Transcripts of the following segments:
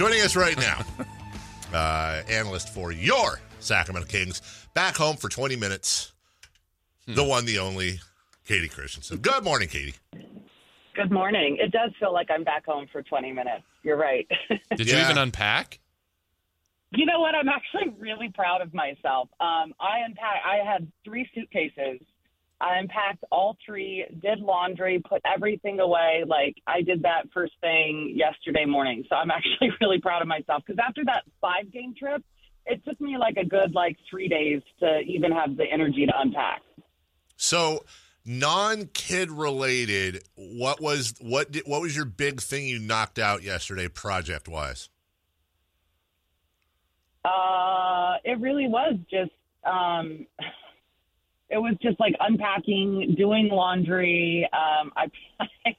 Joining us right now, uh, analyst for your Sacramento Kings, back home for 20 minutes. The one, the only, Kayte Christensen. Good morning, Kayte. Good morning. It does feel like I'm back home for 20 minutes. You're right. Did you even unpack? you know what? I'm actually really proud of myself. Um, I unpacked. I had three suitcases. I unpacked all three, did laundry, put everything away. Like I did that first thing yesterday morning. So I'm actually really proud of myself because after that five game trip, it took me like a good like three days to even have the energy to unpack. So, non-kid related, what was what did, what was your big thing you knocked out yesterday, project wise? Uh, it really was just um, it was just like unpacking, doing laundry. Um, I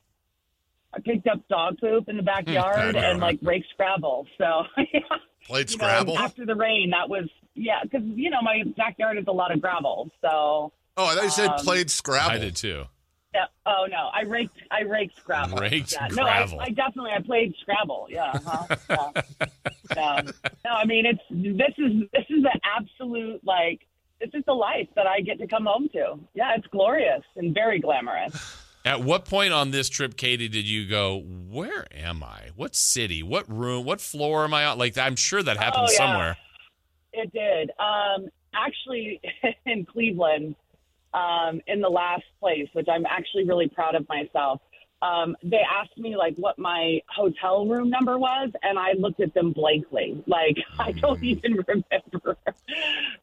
I picked up dog poop in the backyard and like raked Scrabble. So Played you know, Scrabble. after the rain. That was yeah, because you know my backyard is a lot of gravel. So oh, I thought you said um, played Scrabble. I did too. yeah, oh no, I raked I raked Scrabble. Raked yeah, Scrabble. No, I, I definitely I played Scrabble. Yeah. Uh-huh. yeah. no, no, I mean it's this is this is the absolute like this is the life that I get to come home to. Yeah, it's glorious and very glamorous. At what point on this trip, Kayte, did you go, Where am I? What city? What room? What floor am I on? Like, I'm sure that happened Oh, yeah. somewhere. It did. Um, actually, in Cleveland, um, in the last place, which I'm actually really proud of myself. Um, they asked me like what my hotel room number was, and I looked at them blankly. Like I don't even remember.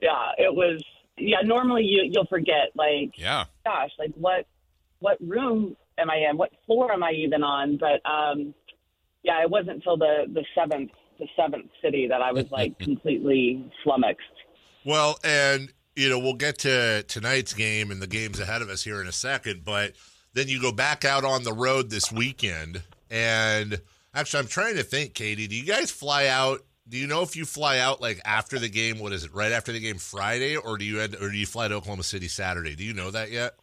yeah, it was. Yeah, normally you you'll forget. Like Yeah. gosh, like what what room am I in? What floor am I even on? But um, yeah, it wasn't until the the seventh the seventh city that I was like completely flummoxed. Well, and you know, we'll get to tonight's game and the games ahead of us here in a second, but then you go back out on the road this weekend and actually I'm trying to think, Kayte, do you guys fly out do you know if you fly out like after the game, what is it, right after the game Friday or do you end, or do you fly to Oklahoma City Saturday? Do you know that yet?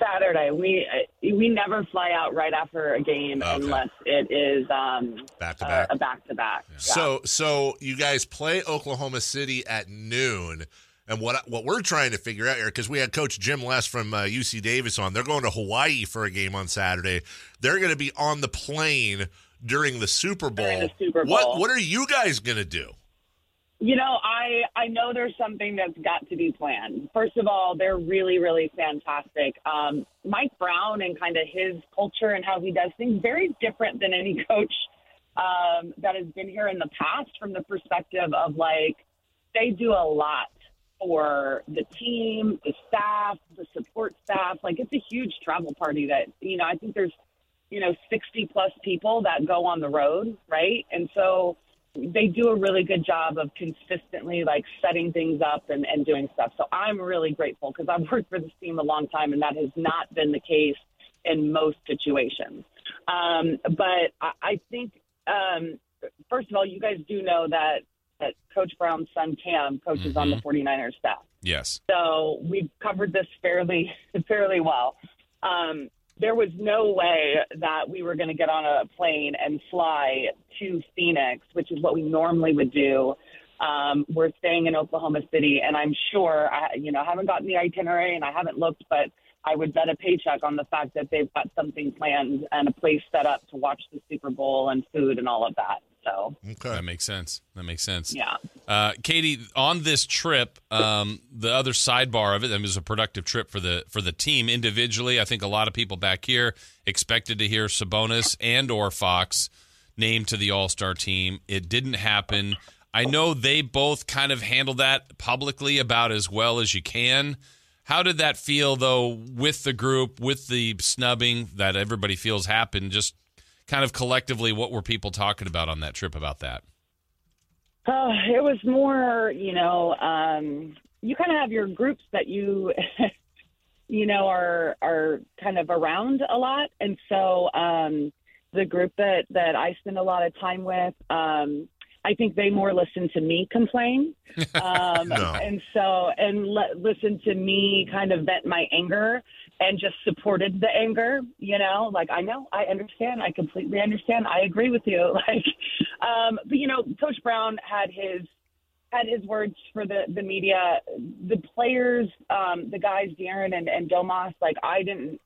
Saturday, we uh, we never fly out right after a game Okay. unless it is um, Back to back. a back to back. So so you guys play Oklahoma City at noon. And what what we're trying to figure out here, because we had Coach Jim Les from uh, UC Davis on, they're going to Hawaii for a game on Saturday. They're going to be on the plane during the Super Bowl. During the Super What Bowl. what are you guys going to do? You know, I I know there's something that's got to be planned. First of all, they're really really fantastic. Um, Mike Brown and kind of his culture and how he does things very different than any coach um, that has been here in the past. From the perspective of like they do a lot for the team, the staff, the support staff. Like it's a huge travel party that you know I think there's you know 60 plus people that go on the road, right? And so they do a really good job of consistently like setting things up and, and doing stuff. So I'm really grateful because I've worked for this team a long time and that has not been the case in most situations. Um, but I, I think, um, first of all, you guys do know that, that Coach Brown's son Cam coaches on the 49ers staff. Yes. So we've covered this fairly fairly well. Um, there was no way that we were going to get on a plane and fly to Phoenix, which is what we normally would do. Um, we're staying in Oklahoma City, and I'm sure I, you know, I haven't gotten the itinerary and I haven't looked, but I would bet a paycheck on the fact that they've got something planned and a place set up to watch the Super Bowl and food and all of that. So Okay. That makes sense. That makes sense. yeah. Uh, Kayte, on this trip, um, the other sidebar of it, it was a productive trip for the for the team individually. I think a lot of people back here expected to hear Sabonis and or Fox named to the All Star team. It didn't happen. I know they both kind of handled that publicly about as well as you can. How did that feel though with the group, with the snubbing that everybody feels happened? Just kind of collectively, what were people talking about on that trip about that? Uh, it was more, you know, um, you kind of have your groups that you, you know, are are kind of around a lot, and so um, the group that that I spend a lot of time with, um, I think they more listen to me complain, um, No. and so and le- listen to me kind of vent my anger and just supported the anger. You know, like I know, I understand, I completely understand, I agree with you. Like, um, but you know, Coach Brown had his had his words for the the media. The players, um, the guys, De'Aaron and, and Domas, like I didn't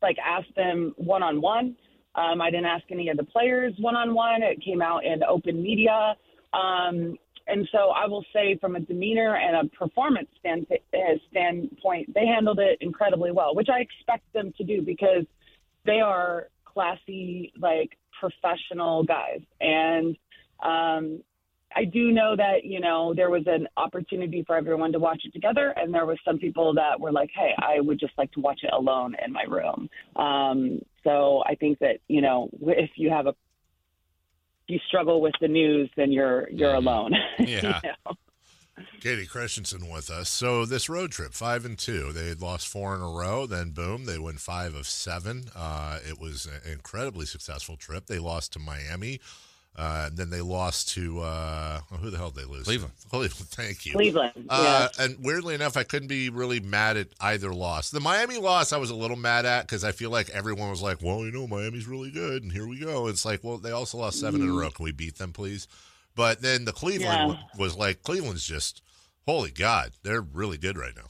like ask them one on one. Um, I didn't ask any of the players one on one. It came out in open media. Um, and so I will say, from a demeanor and a performance stand, standpoint, they handled it incredibly well, which I expect them to do because they are classy, like professional guys. And um, I do know that, you know, there was an opportunity for everyone to watch it together. And there was some people that were like, hey, I would just like to watch it alone in my room. Um, so I think that, you know, if you have a, if you struggle with the news, then you're, you're alone. Yeah. You know? Kayte Christensen with us. So this road trip, five and two, they had lost four in a row. Then boom, they win five of seven. Uh, it was an incredibly successful trip. They lost to Miami. Uh, and then they lost to uh, well, who the hell did they lose? to? Cleveland. Cleveland. Thank you. Cleveland. Uh, yeah. and weirdly enough, I couldn't be really mad at either loss. The Miami loss, I was a little mad at because I feel like everyone was like, "Well, you know, Miami's really good, and here we go." It's like, well, they also lost seven in a row. Can we beat them, please? But then the Cleveland Yeah. w- was like, Cleveland's just, holy God, they're really good right now.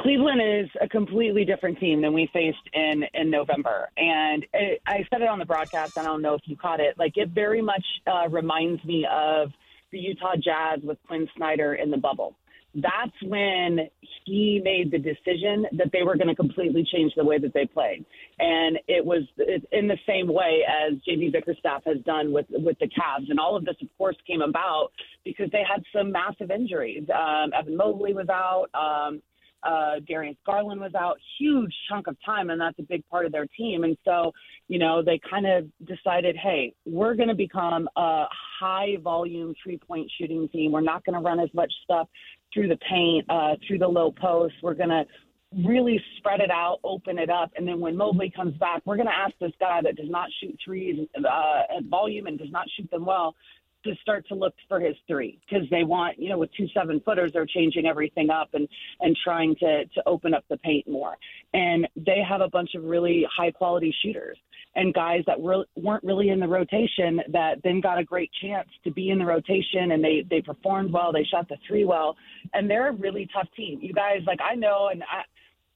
Cleveland is a completely different team than we faced in in November, and it, I said it on the broadcast. I don't know if you caught it. Like it very much uh, reminds me of the Utah Jazz with Quin Snyder in the bubble. That's when he made the decision that they were going to completely change the way that they played, and it was in the same way as JB Bickerstaff has done with with the Cavs. And all of this, of course, came about because they had some massive injuries. Um, Evan Mobley was out. Um, uh, Darius Garland was out, huge chunk of time, and that's a big part of their team. And so, you know, they kind of decided, hey, we're going to become a high volume three point shooting team. We're not going to run as much stuff through the paint, uh, through the low post. We're going to really spread it out, open it up, and then when Mobley comes back, we're going to ask this guy that does not shoot threes uh, at volume and does not shoot them well to start to look for his three because they want, you know, with two seven footers, they're changing everything up and and trying to to open up the paint more. And they have a bunch of really high quality shooters and guys that re- weren't really in the rotation that then got a great chance to be in the rotation and they they performed well, they shot the three well, and they're a really tough team. You guys, like I know, and I.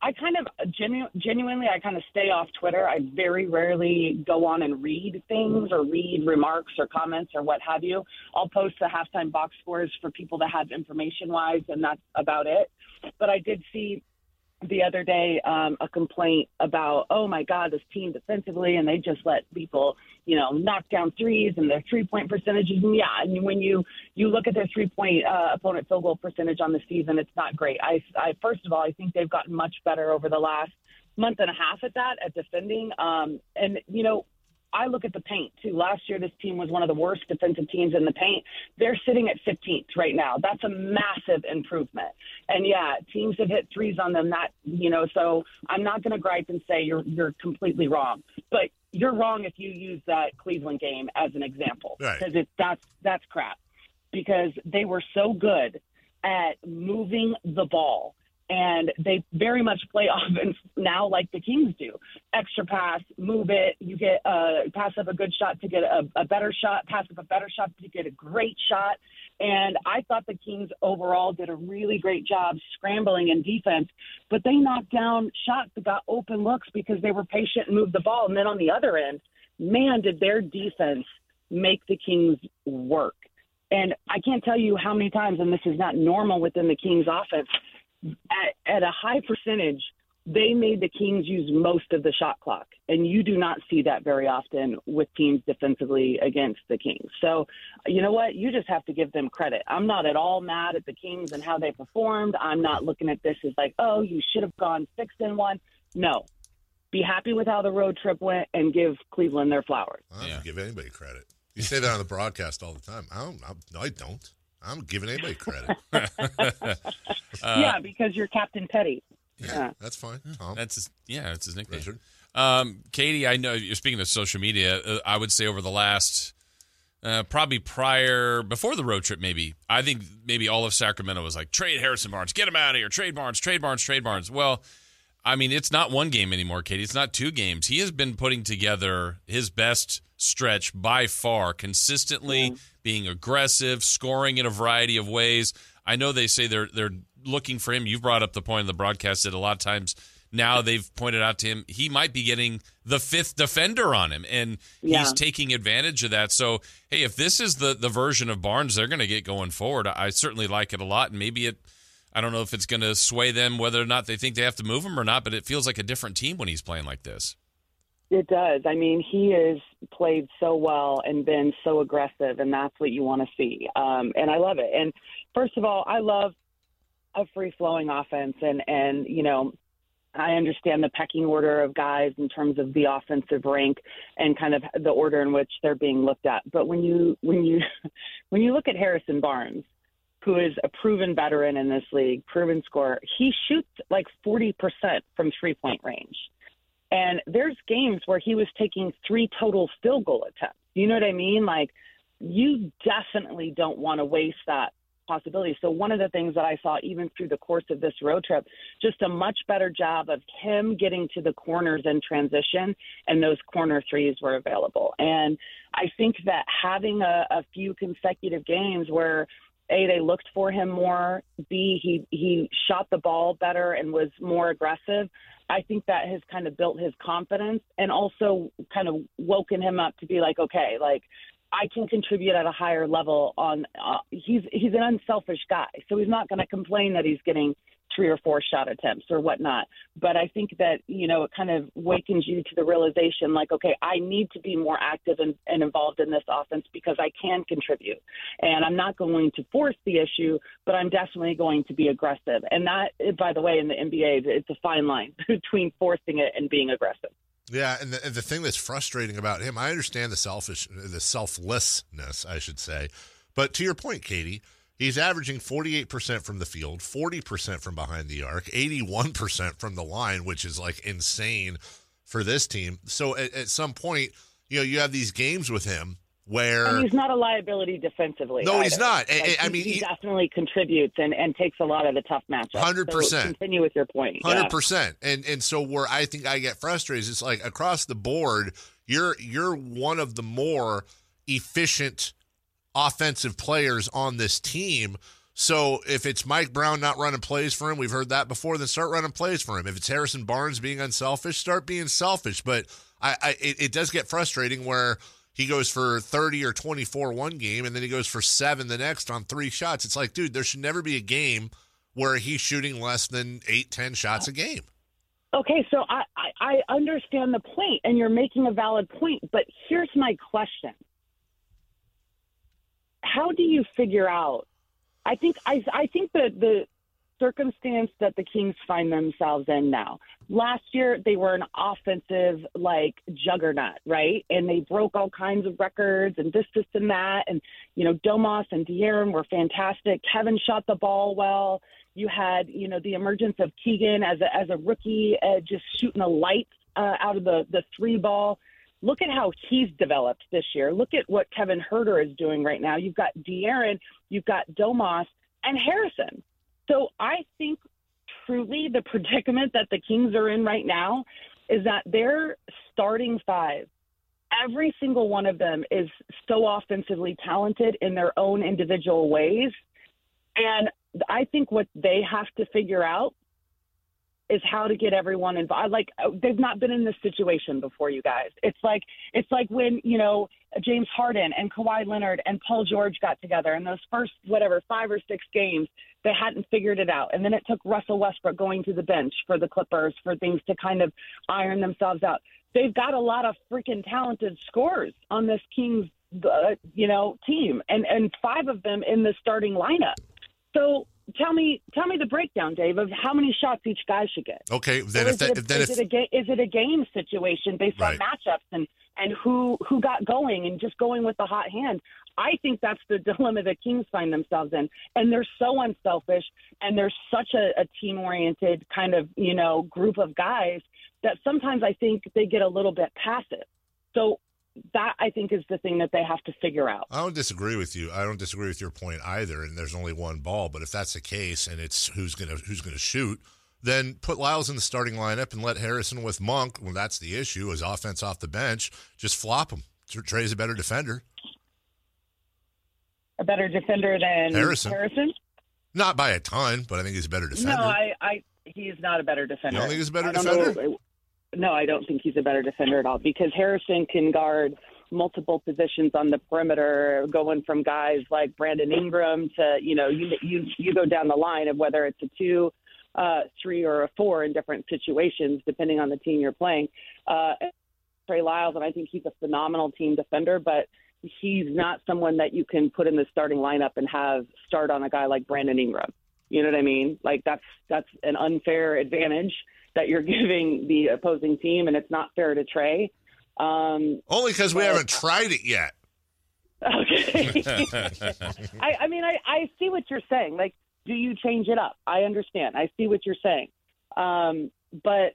I kind of genu- genuinely, I kind of stay off Twitter. I very rarely go on and read things or read remarks or comments or what have you. I'll post the halftime box scores for people that have information wise, and that's about it. But I did see the other day um, a complaint about, oh my God, this team defensively, and they just let people, you know, knock down threes and their three point percentages. And yeah, and when you you look at their three point uh, opponent field goal percentage on the season, it's not great. I, I first of all, I think they've gotten much better over the last month and a half at that at defending. Um, and you know, I look at the paint too. Last year, this team was one of the worst defensive teams in the paint. They're sitting at 15th right now. That's a massive improvement. And yeah, teams have hit threes on them. That you know, so I'm not going to gripe and say you're you're completely wrong, but you're wrong if you use that Cleveland game as an example Right. because it's that's that's crap because they were so good at moving the ball and they very much play offense now like the Kings do. Extra pass, move it, you get uh, pass up a good shot to get a, a better shot, pass up a better shot to get a great shot. And I thought the Kings overall did a really great job scrambling in defense, but they knocked down shots that got open looks because they were patient and moved the ball. And then on the other end, man, did their defense make the Kings work. And I can't tell you how many times, and this is not normal within the Kings offense, at, at a high percentage, they made the Kings use most of the shot clock, and you do not see that very often with teams defensively against the Kings. So, you know what? You just have to give them credit. I'm not at all mad at the Kings and how they performed. I'm not looking at this as like, oh, you should have gone six and one. No, be happy with how the road trip went and give Cleveland their flowers. I don't Yeah. give anybody credit. You say that on the broadcast all the time. I don't. I, no, I don't. I'm giving anybody credit. yeah, because you're Captain Petty. Yeah. That's fine. Tom. That's his, yeah, that's his nickname. Richard. Um, Kayte, I know you're speaking of social media. Uh, I would say over the last, uh, probably prior, before the road trip, maybe I think maybe all of Sacramento was like trade Harrison Barnes, get him out of here, trade Barnes, trade Barnes, trade Barnes. Well, I mean, it's not one game anymore, Kayte. It's not two games. He has been putting together his best stretch by far, consistently being aggressive, scoring in a variety of ways. I know they say they're they're looking for him. You've brought up the point in the broadcast that a lot of times now they've pointed out to him he might be getting the fifth defender on him, and Yeah. he's taking advantage of that. So, hey, if this is the the version of Barnes they're going to get going forward, I certainly like it a lot, and maybe it. I don't know if it's going to sway them whether or not they think they have to move him or not, but it feels like a different team when he's playing like this. It does. I mean, he has played so well and been so aggressive, and that's what you want to see. Um, and I love it. And first of all, I love a free flowing offense, and and you know, I understand the pecking order of guys in terms of the offensive rank and kind of the order in which they're being looked at. But when you when you when you look at Harrison Barnes, who is a proven veteran in this league, proven scorer, he shoots like 40% from three point range. And there's games where he was taking three total field goal attempts. You know what I mean? Like, you definitely don't want to waste that possibility. So, one of the things that I saw even through the course of this road trip, just a much better job of him getting to the corners in transition, and those corner threes were available. And I think that having a, a few consecutive games where a they looked for him more. B he he shot the ball better and was more aggressive. I think that has kind of built his confidence and also kind of woken him up to be like okay like i can contribute at a higher level on uh, he's he's an unselfish guy. So he's not going to complain that he's getting three or four shot attempts or whatnot but i think that you know it kind of wakens you to the realization like okay i need to be more active and, and involved in this offense because i can contribute and I'm not going to force the issue, but I'm definitely going to be aggressive. And that, by the way, in the NBA, it's a fine line between forcing it and being aggressive. Yeah, and the, and the thing that's frustrating about him, I understand the selfish, the selflessness, I should say, but to your point, Kayte, he's averaging 48% from the field, 40% from behind the arc, 81% from the line, which is like insane for this team. So at, at some point, you know, you have these games with him where And he's not a liability defensively. No, he's not. I- Like, I he- mean, he, he- definitely contributes and, and takes a lot of the tough matchups. 100%. So continue with your point. Yeah. Hundred percent, and and so where I think I get frustrated is it's like across the board, you're you're one of the more efficient offensive players on this team. So if it's Mike Brown not running plays for him, we've heard that before. Then start running plays for him. If it's Harrison Barnes being unselfish, start being selfish. But I, I it, it does get frustrating where he goes for 30 or 24 one game and then he goes for seven the next on three shots. It's like, dude, there should never be a game where he's shooting less than eight, ten shots a game. Okay, so I, I understand the point, and you're making a valid point, but here's my question. How do you figure out? I think I, I think that the circumstance that the Kings find themselves in now. Last year they were an offensive like juggernaut, right? And they broke all kinds of records and this, this, and that. And you know, Domas and De'Aaron were fantastic. Kevin shot the ball well. You had, you know, the emergence of Keegan as a as a rookie, uh, just shooting a light uh, out of the the three ball. Look at how he's developed this year. Look at what Kevin Huerter is doing right now. You've got De'Aaron, you've got Domas, and Harrison. So I think truly the predicament that the Kings are in right now is that their starting five, every single one of them is so offensively talented in their own individual ways. And I think what they have to figure out is how to get everyone involved. Like uh, they've not been in this situation before, you guys. It's like it's like when you know James Harden and Kawhi Leonard and Paul George got together in those first whatever five or six games, they hadn't figured it out, and then it took Russell Westbrook going to the bench for the Clippers for things to kind of iron themselves out. They've got a lot of freaking talented scorers on this Kings, uh, you know, team, and and five of them in the starting lineup. So tell me, tell me the breakdown, Dave, of how many shots each guy should get. Okay, then Or if is, that, it, then is if it a ga- is it a game situation based Right. on matchups and and who who got going and just going with the hot hand? I think that's the dilemma the Kings find themselves in, and they're so unselfish, and they're such a, a team oriented kind of you know group of guys that sometimes I think they get a little bit passive. So that I think is the thing that they have to figure out. I don't disagree with you. I don't disagree with your point either. And there's only one ball, but if that's the case, and it's who's gonna who's gonna shoot, then put Lyles in the starting lineup and let Harrison with Monk. When that's the issue, is offense off the bench. Just flop him. Trey's a better defender, A better defender than Harrison. Harrison? not by a ton, but I think he's a better defender. No, I, I he's not a better defender. You don't think he's a better defender? know. No, I don't think he's a better defender at all because Harrison can guard multiple positions on the perimeter, going from guys like Brandon Ingram to you know you you you go down the line of whether it's a two, uh, three, or a four in different situations depending on the team you're playing. Uh, Trey Lyles, and I think he's a phenomenal team defender, but he's not someone that you can put in the starting lineup and have start on a guy like Brandon Ingram. You know what I mean? Like that's that's an unfair advantage that you're giving the opposing team, and it's not fair to Trey. Um, Only because we haven't tried it yet. okay. I, I mean, I, I see what you're saying. Like, do you change it up? I understand. I see what you're saying. Um, but,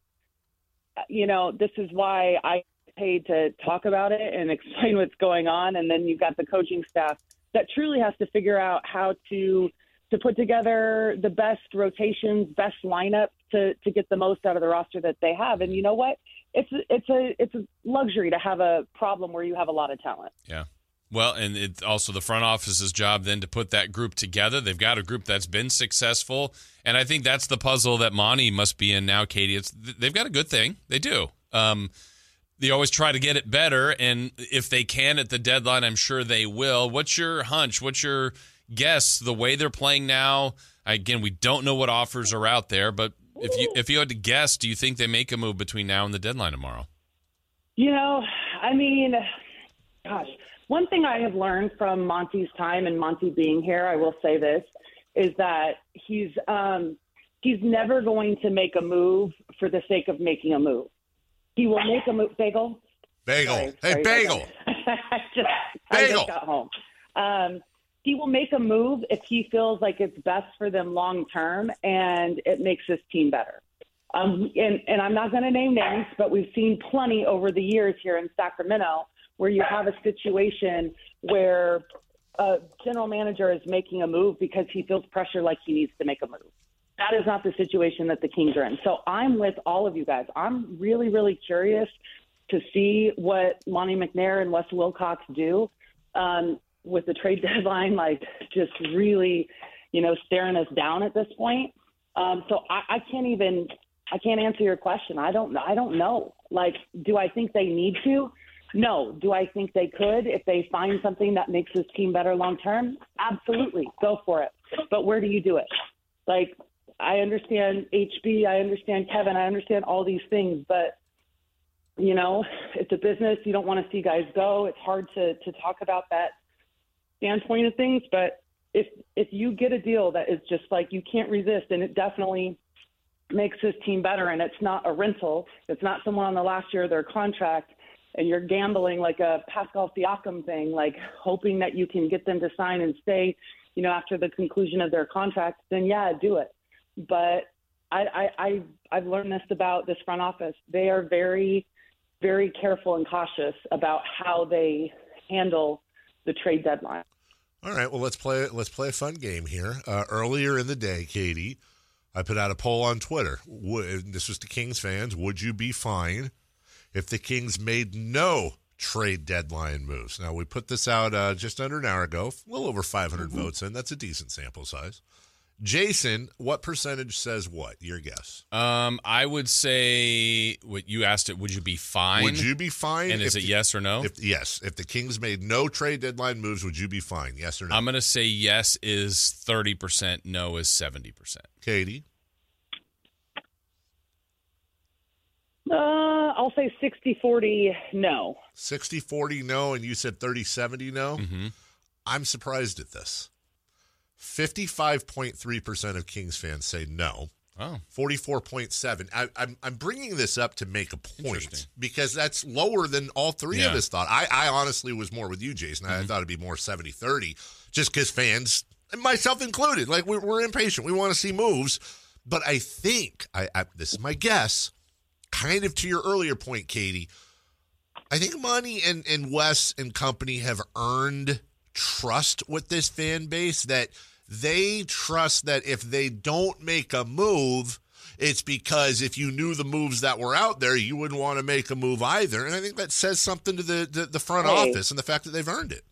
you know, this is why I paid to talk about it and explain what's going on. And then you've got the coaching staff that truly has to figure out how to to put together the best rotations, best lineup to to get the most out of the roster that they have. And you know what? It's it's a it's a luxury to have a problem where you have a lot of talent. Yeah. Well, and it's also the front office's job then to put that group together. They've got a group that's been successful, and I think that's the puzzle that Monte must be in now. Kayte, it's they've got a good thing. They do. Um, they always try to get it better, and if they can at the deadline, I'm sure they will. What's your hunch? What's your guess? The way they're playing now, again, we don't know what offers are out there, but if you if you had to guess, do you think they make a move between now and the deadline tomorrow? You know, I mean, gosh, one thing I have learned from Monte's time and Monte being here, I will say this, is that he's um, he's never going to make a move for the sake of making a move. He will make a move. Bagel. Bagel. Sorry, hey, sorry, bagel. I just, I Bagel. just got home. Um, he will make a move if he feels like it's best for them long term and it makes his team better. Um, and, and I'm not going to name names, but we've seen plenty over the years here in Sacramento where you have a situation where a general manager is making a move because he feels pressure like he needs to make a move. That is not the situation that the Kings are in. So I'm with all of you guys. I'm really, really curious to see what Monte McNair and Wes Wilcox do um, with the trade deadline, like just really, you know, staring us down at this point. Um, so I, I can't even, I can't answer your question. I don't, I don't know. Like, do I think they need to? No. Do I think they could if they find something that makes this team better long term? Absolutely, go for it. But where do you do it? Like, I understand HB, I understand Kevin, I understand all these things, but you know, it's a business. You don't want to see guys go. It's hard to to talk about that standpoint of things. But if if you get a deal that is just like you can't resist, and it definitely makes this team better, and it's not a rental, it's not someone on the last year of their contract, and you're gambling like a Pascal Siakam thing, like hoping that you can get them to sign and stay, you know, after the conclusion of their contract, then yeah, do it. But I, I, I I've learned this about this front office. They are very, very careful and cautious about how they handle the trade deadline. All right, well let's play let's play a fun game here. Uh, earlier in the day, Kayte, I put out a poll on Twitter. Would, this was to Kings fans. Would you be fine if the Kings made no trade deadline moves? Now we put this out uh, just under an hour ago, a little over 500 votes in. That's a decent sample size. Jason, what percentage says what? Your guess. Um, I would say what you asked it. Would you be fine? Would you be fine? And is it the- yes or no? If yes, if the Kings made no trade deadline moves, would you be fine? Yes or no? I'm going to say yes is 30%, no is 70%. Kayte, Uh, I'll say 60-40 no. 60-40 no, and you said 30-70 no. Mhm. I'm surprised at this. 55.3% of Kings fans say no. Oh, 44.7. I, I'm I'm bringing this up to make a point because that's lower than all three of Yeah. Mm-hmm. us thought. I, I honestly was more with you, Jason. I thought it'd be more 70 30, just because fans, myself included, like we're, we're impatient. We want to see moves. But I think, I, I this is my guess, kind of to your earlier point, Kayte. I think Monte and, and Wes and company have earned trust with this fan base that they trust that if they don't make a move, it's because if you knew the moves that were out there, you wouldn't want to make a move either. And I think that says something to the, the, the front Hey. office and the fact that they've earned it.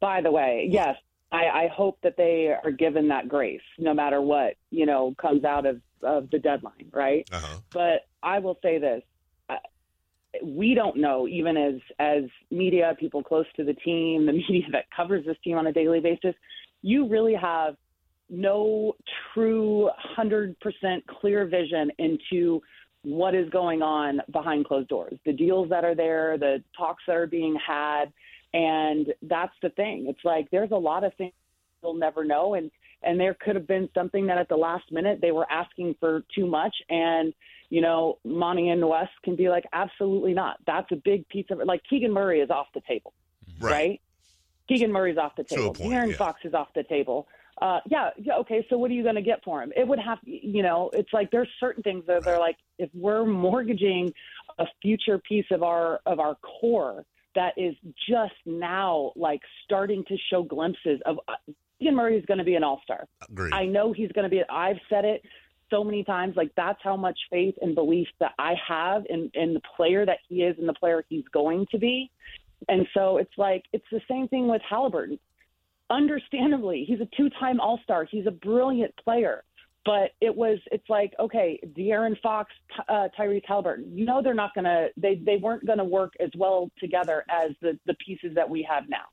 By the way, yes, I, I hope that they are given that grace, no matter what you know comes out of of the deadline, right? Uh-huh. But I will say this: we don't know, even as as media people close to the team, the media that covers this team on a daily basis, you really have no true hundred percent clear vision into what is going on behind closed doors, the deals that are there, the talks that are being had, and that's the thing. It's like there's a lot of things you'll never know, and and there could have been something that at the last minute they were asking for too much, and you know Monte and Wes can be like, absolutely not. That's a big piece of it. Like Keegan Murray is off the table, right? Keegan Murray's off the table. point, Aaron yeah. Fox is off the table. Uh, yeah, yeah, okay. So what are you going to get for him? It would have, you know, it's like there's certain things that they're like, if we're mortgaging a future piece of our of our core that is just now like starting to show glimpses of. Uh, Keegan Murray is going to be an all star. I know he's going to be. I've said it so many times. Like that's how much faith and belief that I have in in the player that he is and the player he's going to be. And so it's like it's the same thing with Halliburton. Understandably, he's a two-time All-Star. He's a brilliant player. But it was it's like okay, De'Aaron Fox, uh, Tyrese Halliburton. You know they're not gonna they they weren't gonna work as well together as the the pieces that we have now.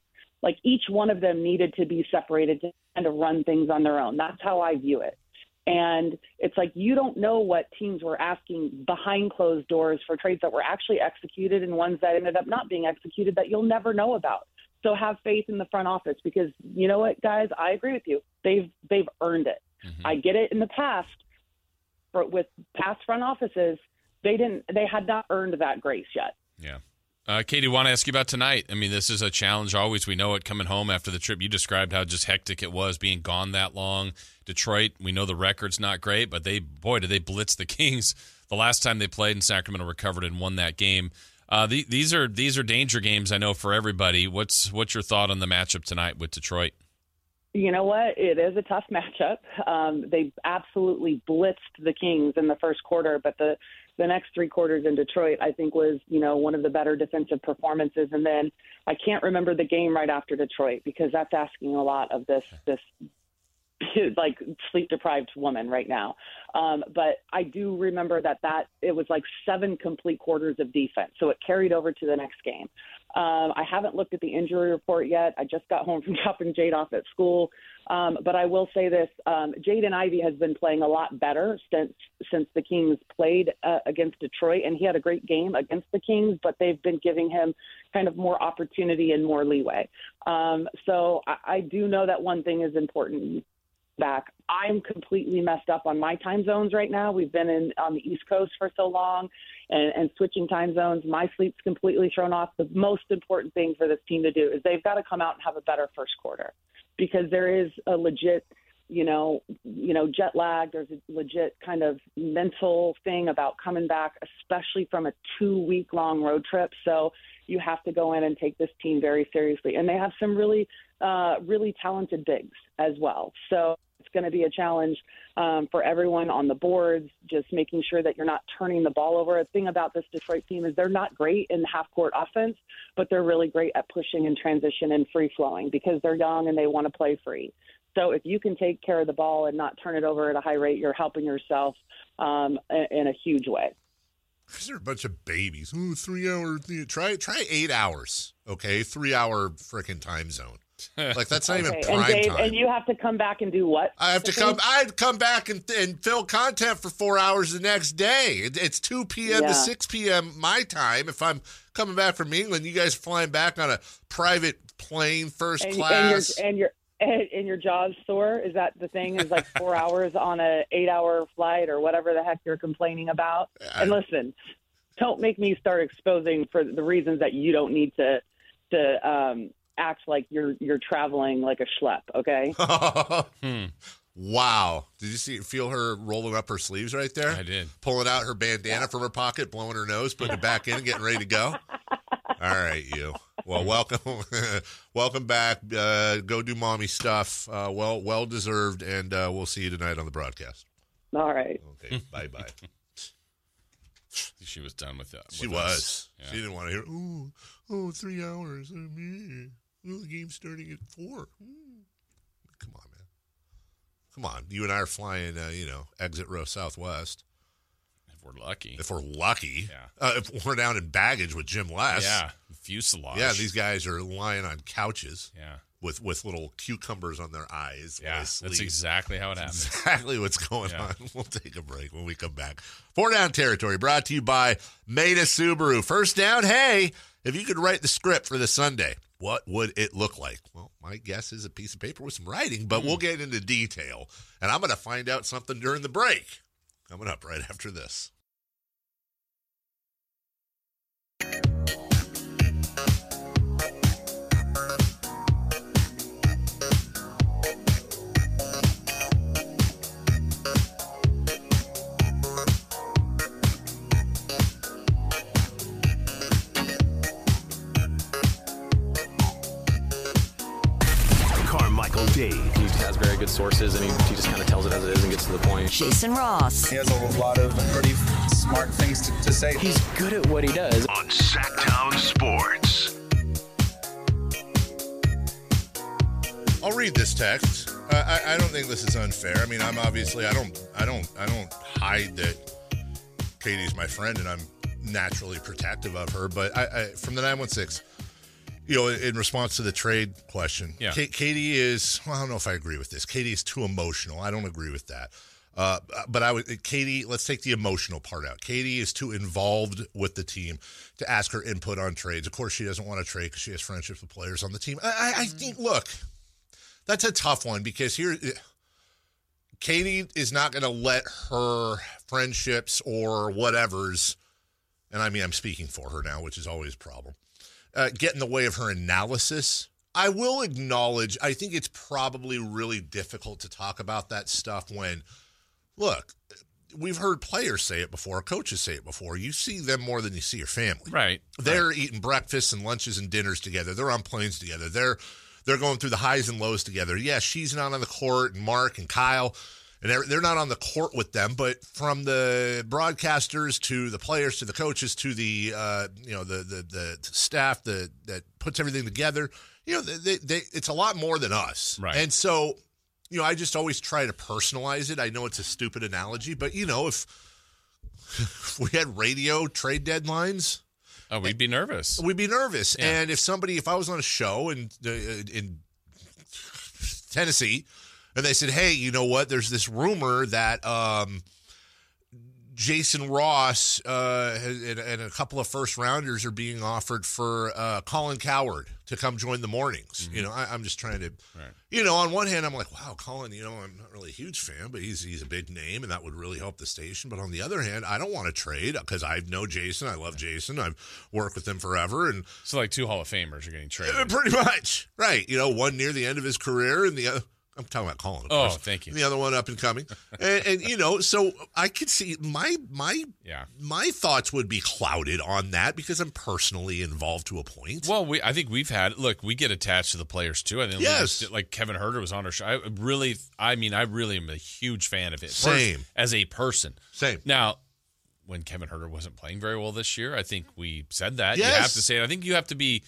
Like each one of them needed to be separated to kind of run things on their own. That's how I view it. And it's like you don't know what teams were asking behind closed doors for trades that were actually executed and ones that ended up not being executed that you'll never know about. So have faith in the front office because you know what, guys, I agree with you. They've they've earned it. Mm-hmm. I get it in the past, but with past front offices, they didn't they had not earned that grace yet. Yeah. Uh, Kayte, want to ask you about tonight? I mean, this is a challenge always. We know it coming home after the trip. You described how just hectic it was being gone that long. Detroit, we know the record's not great, but they, boy, did they blitz the Kings the last time they played, and Sacramento recovered and won that game. Uh, the, these are these are danger games, I know for everybody. What's what's your thought on the matchup tonight with Detroit? You know what? It is a tough matchup. Um, they absolutely blitzed the Kings in the first quarter, but the the next three quarters in Detroit, I think, was you know one of the better defensive performances. And then I can't remember the game right after Detroit because that's asking a lot of this this like sleep deprived woman right now. Um, but I do remember that that it was like seven complete quarters of defense, so it carried over to the next game. Um, I haven't looked at the injury report yet. I just got home from dropping Jade off at school, um, but I will say this: um, Jaden Ivey has been playing a lot better since since the Kings played uh, against Detroit, and he had a great game against the Kings. But they've been giving him kind of more opportunity and more leeway. Um, so I, I do know that one thing is important back. I'm completely messed up on my time zones right now. We've been in on the East Coast for so long and, and switching time zones. My sleep's completely thrown off. The most important thing for this team to do is they've got to come out and have a better first quarter because there is a legit you know, you know, jet lag. There's a legit kind of mental thing about coming back, especially from a two week long road trip. So you have to go in and take this team very seriously. And they have some really, uh, really talented bigs as well. So it's going to be a challenge um, for everyone on the boards, just making sure that you're not turning the ball over. A thing about this Detroit team is they're not great in half court offense, but they're really great at pushing and transition and free flowing because they're young and they want to play free. So if you can take care of the ball and not turn it over at a high rate, you're helping yourself um, in, a huge way. These are a bunch of babies. Ooh, three hour. Try try eight hours. Okay, three hour freaking time zone. Like that's not even prime and Dave, time. and you have to come back and do what? I have to come. I'd come back and, and fill content for four hours the next day. It, it's two p.m. Yeah. to six p.m. my time. If I'm coming back from England, you guys flying back on a private plane, first and, class. and your and your and your jaw's sore. Is that the thing? Is like four hours on a eight hour flight or whatever the heck you're complaining about? And listen, don't make me start exposing for the reasons that you don't need to to um, act like you're you're traveling like a schlep. Okay. Wow! Did you see? Feel her rolling up her sleeves right there? I did. Pulling out her bandana from her pocket, blowing her nose, putting it back in, getting ready to go. All right, you. Well, welcome, welcome back. Uh, go do mommy stuff. Uh, well, well deserved, and uh, we'll see you tonight on the broadcast. All right. Okay, bye bye. She was done with that. She was. Yeah. She didn't want to hear. Oh, oh, three hours. Oh, man. Oh, the game's starting at four. Mm. Come on, man. Come on. You and I are flying. Uh, you know, exit row Southwest. If we're lucky. If we're lucky. Yeah. Uh, if we're down in baggage with Jim Les. yeah. Fuselage. Yeah. These guys are lying on couches Yeah. with with little cucumbers on their eyes. Yeah. That's exactly how it happens. exactly what's going Yeah. on. We'll take a break when we come back. Four down territory brought to you by Meta Subaru. First down, hey, if you could write the script for the Sunday, what would it look like? Well, my guess is a piece of paper with some writing, but we'll hmm. get into detail. And I'm going to find out something during the break. Coming up right after this. Jason Ross. He has a lot of pretty smart things to, to say. He's good at what he does. on Sactown Sports. I'll read this text. Uh, I, I don't think this is unfair. I mean, I'm obviously I don't I don't I don't hide that Kayte's my friend and I'm naturally protective of her. But I, I from the nine one six, you know, in response to the trade question, Yeah. Ka- Kayte is. Well, I don't know if I agree with this. Kayte is too emotional. I don't agree with that. Uh, but I would, Kayte, let's take the emotional part out. Kayte is too involved with the team to ask her input on trades. Of course, she doesn't want to trade because she has friendships with players on the team. I, I, I think, look, that's a tough one because here, Kayte is not going to let her friendships or whatever's, and I mean, I'm speaking for her now, which is always a problem, uh, get in the way of her analysis. I will acknowledge, I think it's probably really difficult to talk about that stuff when, look, we've heard players say it before, coaches say it before. You see them more than you see your family. Right. They're eating breakfasts and lunches and dinners together. They're on planes together. They're they're going through the highs and lows together. Yes, she's not on the court, and Mark and Kyle, and they're, they're not on the court with them. But from the broadcasters to the players to the coaches to the uh, you know the the, the staff that that puts everything together, you know, they, they, it's a lot more than us. Right. And so, you know, I just always try to personalize it. I know it's a stupid analogy, but you know, if, if we had radio trade deadlines. Oh, we'd be nervous. We'd be nervous. Yeah. And if somebody, if I was on a show in uh, in Tennessee, and they said, "Hey, you know what? There's this rumor that um, Jason Ross uh, and, and a couple of first rounders are being offered for uh, Colin Cowherd to come join the mornings." You know, I, I'm just trying to, Right. you know, on one hand, I'm like, "Wow, Colin. You know, I'm not really a huge fan, but he's he's a big name, and that would really help the station." But on the other hand, I don't want to trade because I know Jason. I love Jason. I've worked with him forever, and So, like, two Hall of Famers are getting traded. Pretty much. Right. You know, one near the end of his career and the other. I'm talking about Colin. Of Oh, course. thank you. The other one up and coming, and, and you know, so I could see my my Yeah. my thoughts would be clouded on that because I'm personally involved to a point. Well, we I think we've had look, we get attached to the players too. I think Yes. just- like Kevin Huerter was on our show. I really, I mean, I really am a huge fan of it. Same. First, as a person. Same. Now, when Kevin Huerter wasn't playing very well this year, I think we said that. You have to say it. I think you have to be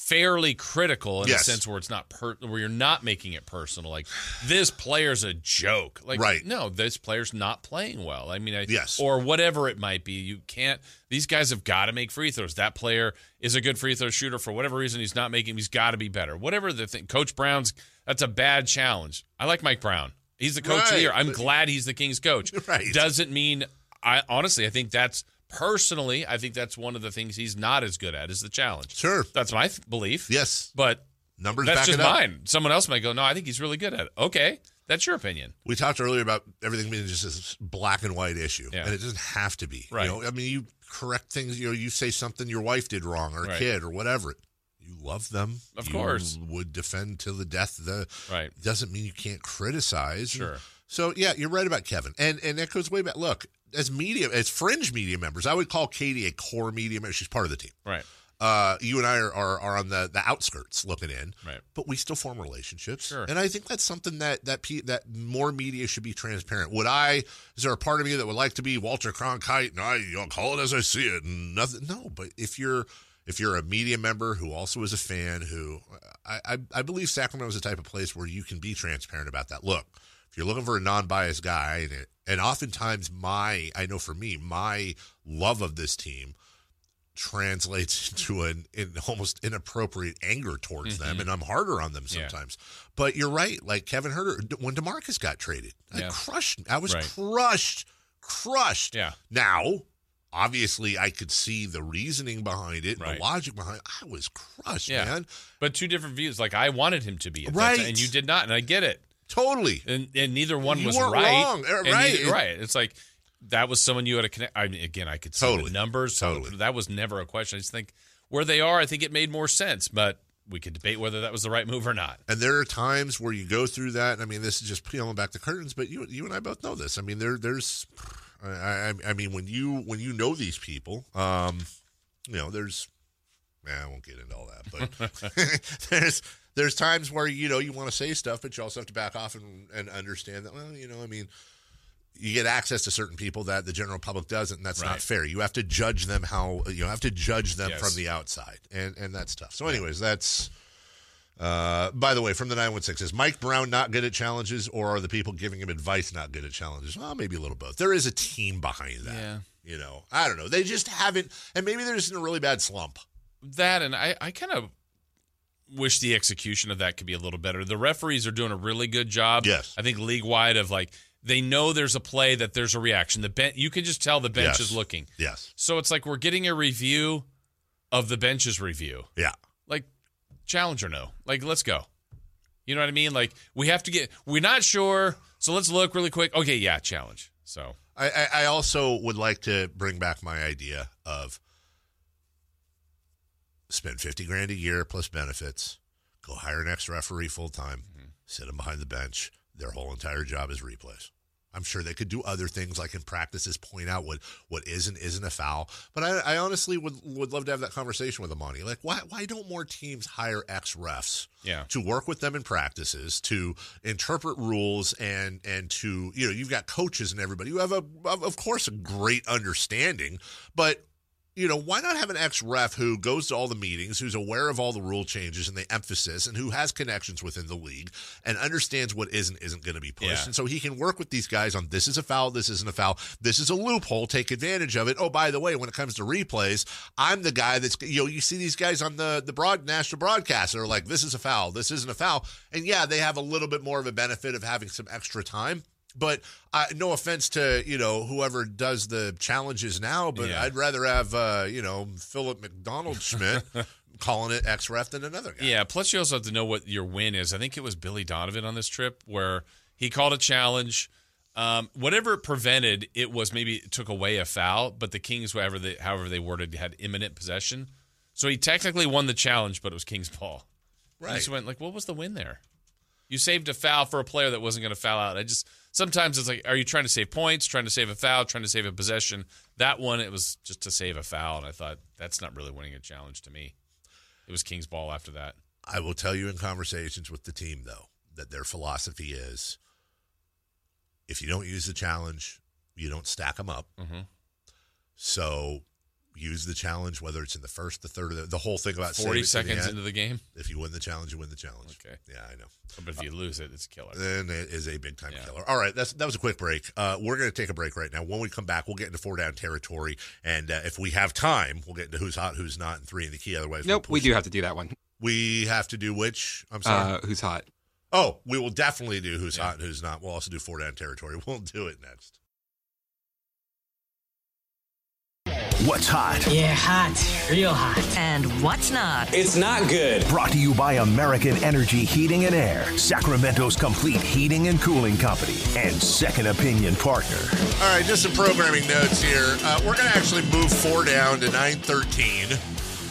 fairly critical in Yes. a sense where it's not per- where you're not making it personal. Like this player's a joke. Like Right. no, this player's not playing well. I mean, I, Yes. or whatever it might be. You can't. These guys have got to make free throws. That player is a good free throw shooter for whatever reason. He's not making. He's got to be better. Whatever the thing. Coach Brown's. That's a bad challenge. I like Mike Brown. He's the coach of the Right. year. I'm glad he's the Kings coach. Right. Doesn't mean. I honestly, I think that's personally. I think that's one of the things he's not as good at is the challenge. Sure. That's my th- belief. Yes. But Numbers that's back just it up. mine. Someone else might go, no, I think he's really good at it. Okay, that's your opinion. We talked earlier about everything being just this black and white issue, Yeah. and it doesn't have to be. Right. You know, I mean, you correct things. You know, you say something your wife did wrong, or a Right. kid, or whatever. You love them, Of You course. Would defend to the death. The Right. doesn't mean you can't criticize. Sure. So yeah, you're right about Kevin, and and that goes way back. Look, as media, as fringe media members, I would call Kayte a core media member. She's part of the team. Right. Uh, you and I are, are, are on the, the outskirts looking in, Right. but we still form relationships. Sure. And I think that's something that that that more media should be transparent. Would I? Is there a part of me that would like to be Walter Cronkite and I you know, call it as I see it and nothing? No, but if you're if you're a media member who also is a fan, who I I, I believe Sacramento is the type of place where you can be transparent about that. Look, you're looking for a non-biased guy, and, it, and oftentimes my I know for me my love of this team translates into an, an almost inappropriate anger towards them, and I'm harder on them Mm-hmm. Yeah. sometimes. But you're right, like Kevin Huerter, when Demarcus got traded, I Yeah. crushed. I was Right. crushed, crushed. Yeah. Now, obviously, I could see the reasoning behind it, Right. the logic behind. it. I was crushed, Yeah. man. But two different views. Like I wanted him to be, Right. and you did not, and I get it. Totally. And and neither one You was right. wrong. Uh, And right. neither- right. It's like that was someone you had to connect. I mean, again, I could see Totally. the numbers. Totally. that was never a question. I just think where they are, I think it made more sense. But we could debate whether that was the right move or not. And there are times where you go through that. And I mean, this is just peeling back the curtains, but you you and I both know this. I mean, there there's, I, I, I mean, when you when you know these people, um, you know, there's, nah, I won't get into all that, but there's there's times where you know you want to say stuff, but you also have to back off and and understand that. Well, you know, I mean. You get access to certain people that the general public doesn't, and that's not fair. You have to judge them how you have to judge them Yes. from the outside, and and that's tough. So, anyways, that's uh, by the way, from the 916, is Mike Brown not good at challenges, or are the people giving him advice not good at challenges? Well, maybe a little both. There is a team behind that. Yeah. You know, I don't know. They just haven't, and maybe they're just in a really bad slump. That and I, I kind of wish the execution of that could be a little better. The referees are doing a really good job. Yes. I think league wide of like they know there's a play that there's a reaction. The bench you can just tell the bench Yes. is looking. Yes. So it's like we're getting a review of the bench's review. Yeah. Like challenge or no. Like let's go. You know what I mean? Like we have to get we're not sure, so let's look really quick. Okay, yeah, challenge. So I, I, I also would like to bring back my idea of spend 50 grand a year plus benefits, go hire an ex referee full time, mm-hmm. sit them behind the bench. Their whole entire job is replays. I'm sure they could do other things like in practices point out what what is and isn't a foul. But I, I honestly would would love to have that conversation with Monte. Like, why why don't more teams hire ex refs Yeah. to work with them in practices, to interpret rules, and and to you know you've got coaches and everybody who have a of course a great understanding, but you know, why not have an ex ref who goes to all the meetings, who's aware of all the rule changes and the emphasis, and who has connections within the league and understands what is and isn't going to be pushed? Yeah. And so he can work with these guys on this is a foul, this isn't a foul, this is a loophole, take advantage of it. Oh, by the way, when it comes to replays, I'm the guy that's, you know, you see these guys on the, the broad national broadcast that are like, this is a foul, this isn't a foul. And yeah, they have a little bit more of a benefit of having some extra time. But no offense to you know whoever does the challenges now, but Yeah. I'd rather have uh, you know Philip McDonald Schmidt calling it X ref than another guy. Yeah. Plus, you also have to know what your win is. I think it was Billy Donovan on this trip where he called a challenge. Um, whatever it prevented, it was maybe it took away a foul, but the Kings, however they, however they worded, had imminent possession. So he technically won the challenge, but it was Kings ball. I just went like, what was the win there? You saved a foul for a player that wasn't going to foul out. I just sometimes it's like, are you trying to save points, trying to save a foul, trying to save a possession? That one, it was just to save a foul, and I thought that's not really winning a challenge to me. It was Kings ball after that. I will tell you in conversations with the team though that their philosophy is if you don't use the challenge, you don't stack them up. Mhm. So use the challenge, whether it's in the first, the third, or the, the whole thing about Forty save it the seconds into the game. If you win the challenge, you win the challenge. Okay. Yeah, I know. But if you lose it, it's a killer. Then it is a big time Yeah. killer. All right, that's that was a quick break. Uh, we're going to take a break right now. When we come back, we'll get into four down territory, and uh, if we have time, we'll get into who's hot, who's not, and three in the key. Otherwise, we'll Nope, we push- do have to do that one. We have to do which? I'm sorry. Uh, who's hot? oh, we will definitely do who's Yeah. hot, and who's not. We'll also do four down territory. We'll do it next. What's hot? Yeah, hot. Real hot. And what's not? It's not good. Brought to you by American Energy Heating and Air, Sacramento's complete heating and cooling company, and second opinion partner. All right, just some programming notes here. Uh, we're going to actually move four down to nine thirteen.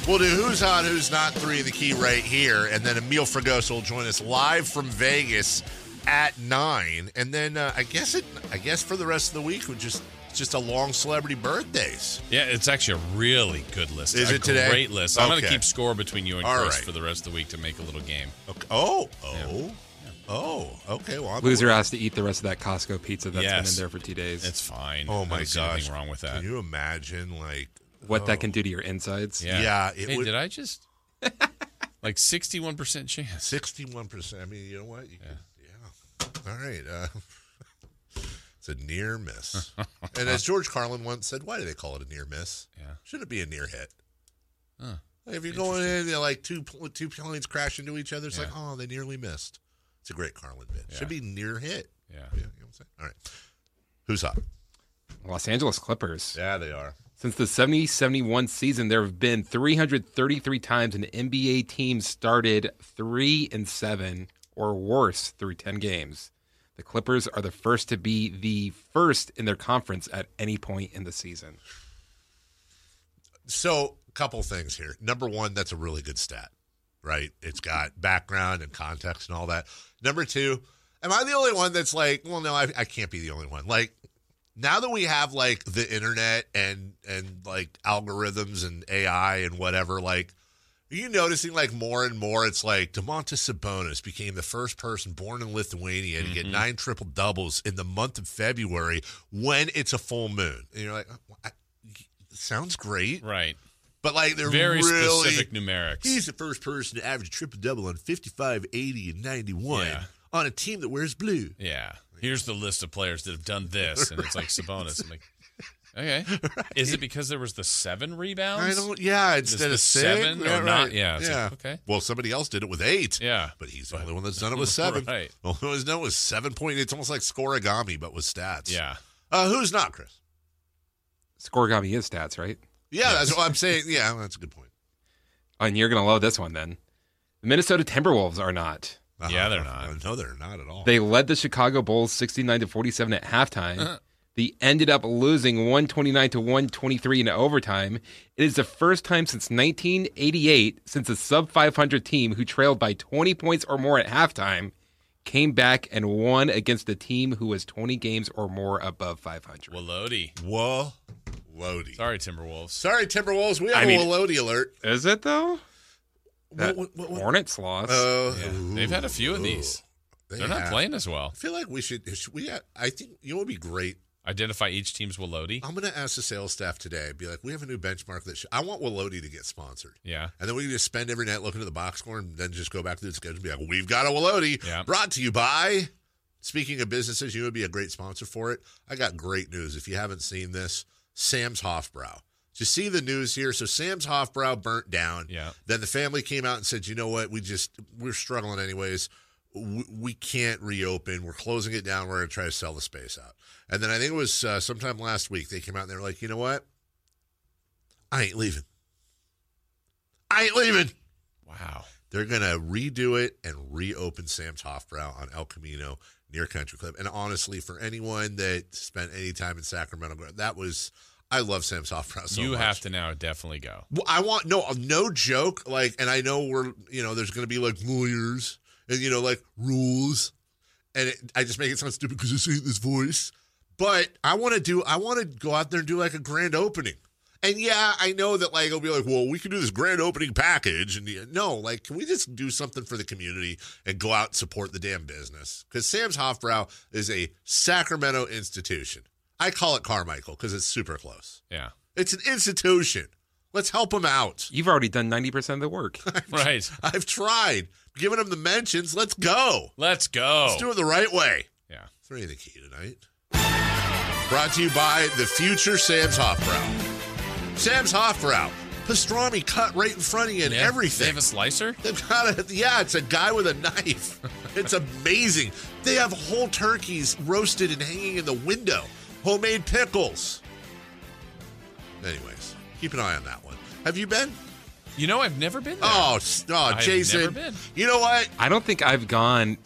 We'll do who's hot, who's not. Three in the key right here, and then Emil Fragoso will join us live from Vegas at nine, and then uh, I guess it. I guess for the rest of the week, we just just a long celebrity birthdays. Yeah, it's actually a really good list. Is a it today? Great list. I'm going to keep score between you and All Chris right. for the rest of the week to make a little game. Okay. Oh, oh, oh. Okay. Well, I'm Loser has to eat the rest of that Costco pizza that's been in there for two days. It's fine. Oh my don't gosh! anything wrong with that. Can you imagine, like, what oh. that can do to your insides. Yeah. Yeah, it hey, would- did I just like 61% chance? Sixty-one percent. I mean, you know what? You could- yeah. All right. Uh, it's a near miss. and as George Carlin once said, why do they call it a near miss? Yeah. Should it be a near hit? Huh. Like, if you're going in, they're like two two planes crash into each other. It's like, oh, they nearly missed. It's a great Carlin bit. Yeah. Should be near hit. Yeah. You know what I'm saying? All right. Who's up? Los Angeles Clippers. Yeah, they are. Since the 70 71 season, there have been 333 times an NBA team started 3 and 7 or worse through 10 games. The Clippers are the first to be the first in their conference at any point in the season. So, a couple things here. Number one, that's a really good stat, right? It's got background and context and all that. Number two, am I the only one that's like, well, no, I, I can't be the only one. Like, now that we have like the internet and and like algorithms and AI and whatever, like, are you noticing like more and more? It's like Domantas Sabonis became the first person born in Lithuania to get mm-hmm. nine triple doubles in the month of February when it's a full moon. And you're like, "Oh, sounds great. Right. But like they're Very really specific numerics. He's the first person to average a triple double on 55, 80, and 91 Yeah. on a team that wears blue. Yeah. Here's the list of players that have done this, and it's like Sabonis. I'm like, okay. Is it because there was the seven I rebounds? don't. Yeah, instead of six, seven yeah, or not? right. Yeah, it's like, okay. Well, somebody else did it with eight. Yeah. but he's the only one that's done it with seven. Right. The only one that's done it with seven point. It's almost like scorigami, but with stats. Yeah. Uh, who's not, Chris? Scorigami is stats, right? Yeah, that's what I'm saying. Yeah, that's a good point. And you're going to love this one then. The Minnesota Timberwolves are not. Yeah, they're not. No, they're not at all. They led the Chicago Bulls 69 to 47 at halftime. They ended up losing 129 to 123 in overtime. It is the first time since 1988 since a sub 500 team who trailed by 20 points or more at halftime came back and won against a team who was 20 games or more above 500. Walodi. Whoa, Lodi. Sorry, Timberwolves. Sorry, Timberwolves. We have I a mean- Walodi alert. Is it though? That What- what- what- Hornets lost. Uh, Yeah. They've had a few of these. They They're not have. playing as well. I feel like we should. should we? I think you know what would be great. Identify each team's Walodi. I'm going to ask the sales staff today. Be like, we have a new benchmark that sh- I want Walodi to get sponsored. Yeah. And then we can just spend every night looking at the box score and then just go back to the schedule and be like, we've got a Walodi. Yeah. Brought to you by. Speaking of businesses, you would be a great sponsor for it. I got great news. If you haven't seen this, Sam's. Did you see the news here? So Sam's Hofbrau burnt down. Yeah. Then the family came out and said, you know what? We just, we're struggling anyways. We, we can't reopen. We're closing it down. We're going to try to sell the space out. And then I think it was uh, sometime last week, they came out and they were like, you know what? I ain't leaving. I ain't leaving. Wow. They're going to redo it and reopen Sam's Hofbrau on El Camino near Country Club. And honestly, for anyone that spent any time in Sacramento, that was, I love Sam's Hofbrau so you much. have to now definitely go. Well, I want no no joke. Like, and I know we're you know there's going to be like lawyers and you know like rules, and it, I just make it sound stupid because it's in this voice. But I want to do. I want to go out there and do like a grand opening. And yeah, I know that like it'll be like, well, we can do this grand opening package, and no, like, can we just do something for the community and go out and support the damn business? Because Sam's Hofbrau is a Sacramento institution. I call it Carmichael because it's super close. Yeah. It's an institution. Let's help them out. You've already done 90% of the work. Right. I've tried giving them the mentions. Let's go. Let's go. Let's do it the right way. Yeah. Three of the key tonight. Brought to you by the future Sam's Hofbrau. Sam's Hofbrau. Pastrami cut right in front of you and Yeah. everything. They have a slicer? They've got a yeah, it's a guy with a knife. It's amazing. They have whole turkeys roasted and hanging in the window. Homemade pickles. Anyways, keep an eye on that one. Have you been? You know, I've never been there. Oh, s- oh, I've Jason. never been. You know what? I don't think I've gone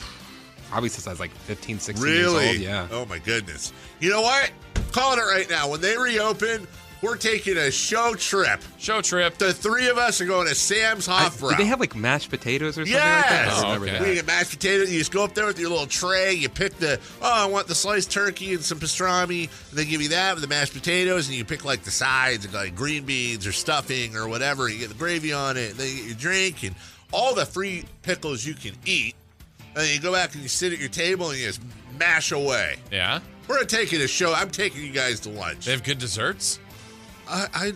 probably since I was like 15, 16 Really? years old. Yeah. Oh my goodness. You know what? Calling it right now. When they reopen, we're taking a show trip. Show trip. The three of us are going to Sam's I, Hofbrau. did they have like mashed potatoes or something like that? Yes. Oh, okay. that. We get mashed potatoes. You just go up there with your little tray. You pick the, oh, I want the sliced turkey and some pastrami. And they give you that with the mashed potatoes. And you pick like the sides, like green beans or stuffing or whatever. You get the gravy on it. Then you get your drink and all the free pickles you can eat. And then you go back and you sit at your table and you just mash away. Yeah. We're taking a show. I'm taking you guys to lunch. They have good desserts. I, I,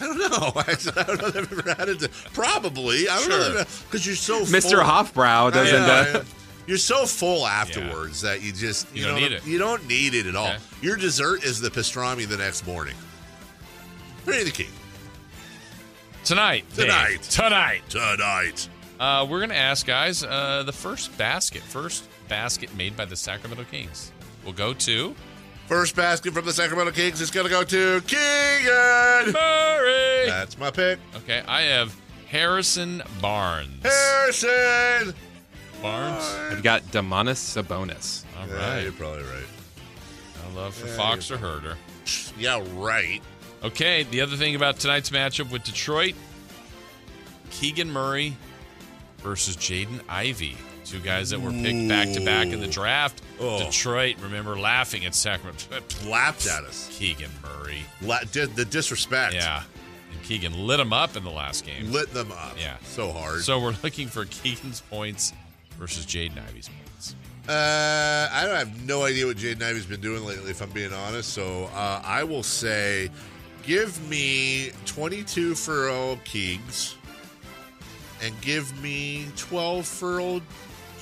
I don't know. I, don't know if I've ever had it. Probably. I don't Sure. know. Because you're so Mr. full. Hofbrau doesn't. Yeah, uh, yeah. You're so full afterwards that you just You you, don't know, need it. You don't need it at all. Okay. Your dessert is the pastrami the next morning. Pretty the key Tonight. Dave. Tonight. Tonight. tonight. Uh, we're going to ask, guys, uh, the first basket, first basket made by the Sacramento Kings We'll go to First basket from the Sacramento Kings is going to go to Keegan. Murray. That's my pick. Okay, I have Harrison Barnes. Harrison. Barnes. I've got Domantas Sabonis. All Yeah, right. you're probably right. I love for Yeah, Fox or Huerter. Yeah, right. Okay, the other thing about tonight's matchup with Detroit, Keegan Murray versus Jaden Ivey. Two guys that were picked back to back in the draft. Oh. Detroit, remember laughing at Sacramento. Lapped at us. Keegan Murray. La- did the disrespect. Yeah. And Keegan lit him up in the last game. Lit them up. Yeah. So hard. So we're looking for Keegan's points versus Jaden Ivey's points. Uh, I don't have no idea what Jaden Ivey's been doing lately, if I'm being honest. So uh, I will say, give me 22 for old Keegs, and give me 12 for old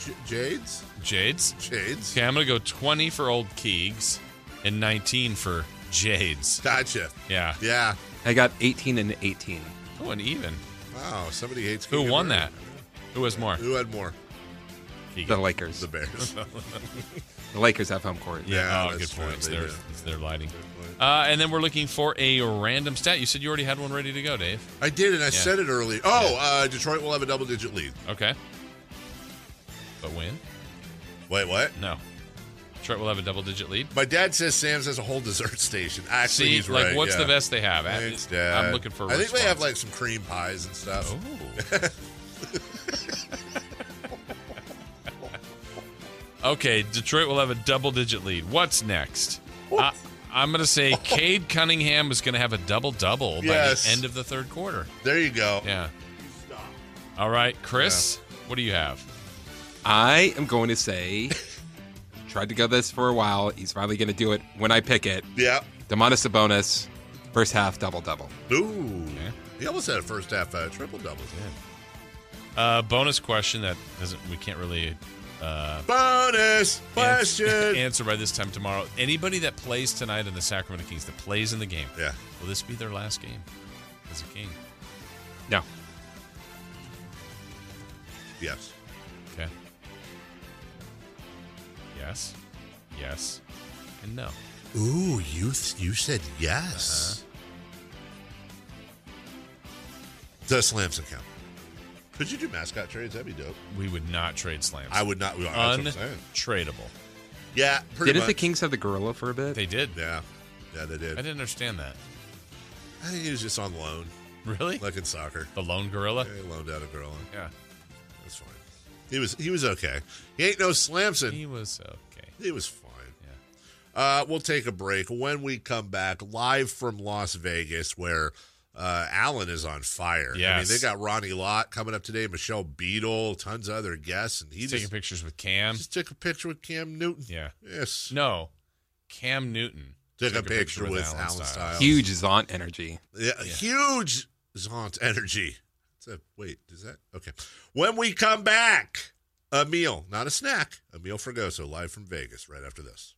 J- Jades. Jades. Jades. Okay, I'm going to go 20 for old Keegs and 19 for Jades. Gotcha. Yeah. Yeah. I got 18 and 18. Oh, and even. Wow. Somebody hates. Who Keegan won Murray. that? Who has more? Who had more? The Keegan. Lakers. The Bears. The Lakers have home court. Yeah, oh, good that's true. points. They They're, do. they're lighting. Uh, and then we're looking for a random stat. You said you already had one ready to go, Dave. I did, and I said it earlier. Oh, uh, Detroit will have a double-digit lead. Okay. But win. Wait, what? No. Detroit will have a double digit lead. My dad says Sam's has a whole dessert station. Actually, See, he's like, right. what's yeah. the best they have? Thanks, Dad. I'm looking for a I think they have like some cream pies and stuff. Okay, Detroit will have a double digit lead. What's next? I, I'm going to say Cade Cunningham is going to have a double double by the end of the third quarter. There you go. Yeah. All right, Chris, what do you have? I am going to say, tried to go this for a while. He's finally going to do it when I pick it. Yeah. Domantas Sabonis, first half double double. Ooh. He almost had a first half uh, triple double. Yeah. Uh, bonus question that doesn't we can't really uh, Bonus question. answer by this time tomorrow. Anybody that plays tonight in the Sacramento Kings that plays in the game, Yeah. will this be their last game as a King? No. Yes. Yes. Yes. And no. Ooh, you th- you said yes. Uh-huh. Does Slamson count? Could you do mascot trades? That'd be dope. We would not trade slams. I would not. That's what I'm. Untradeable. Yeah, pretty Didn't the. Kings have the gorilla for a bit? They did. Yeah, yeah, they did. I didn't understand that. I think he was just on loan, Really? like in soccer. The lone gorilla? Yeah, he loaned out a girl. Yeah. That's fine. He was he was okay. He ain't no Slamson. He was okay. He was fine. Yeah. Uh, we'll take a break. When we come back, live from Las Vegas, where uh, Allen is on fire. I mean, they got Ronnie Lott coming up today, Michelle Beadle, tons of other guests, and he He's just, taking pictures with Cam. just took a picture with Cam Newton. Yeah. Yes. No. Cam Newton. Took a picture with Alan Stiles. Huge Zont energy. Yeah, huge Zaunt Energy. A, wait, is that okay? When we come back, a meal, not a snack, a meal for Goso live from Vegas right after this.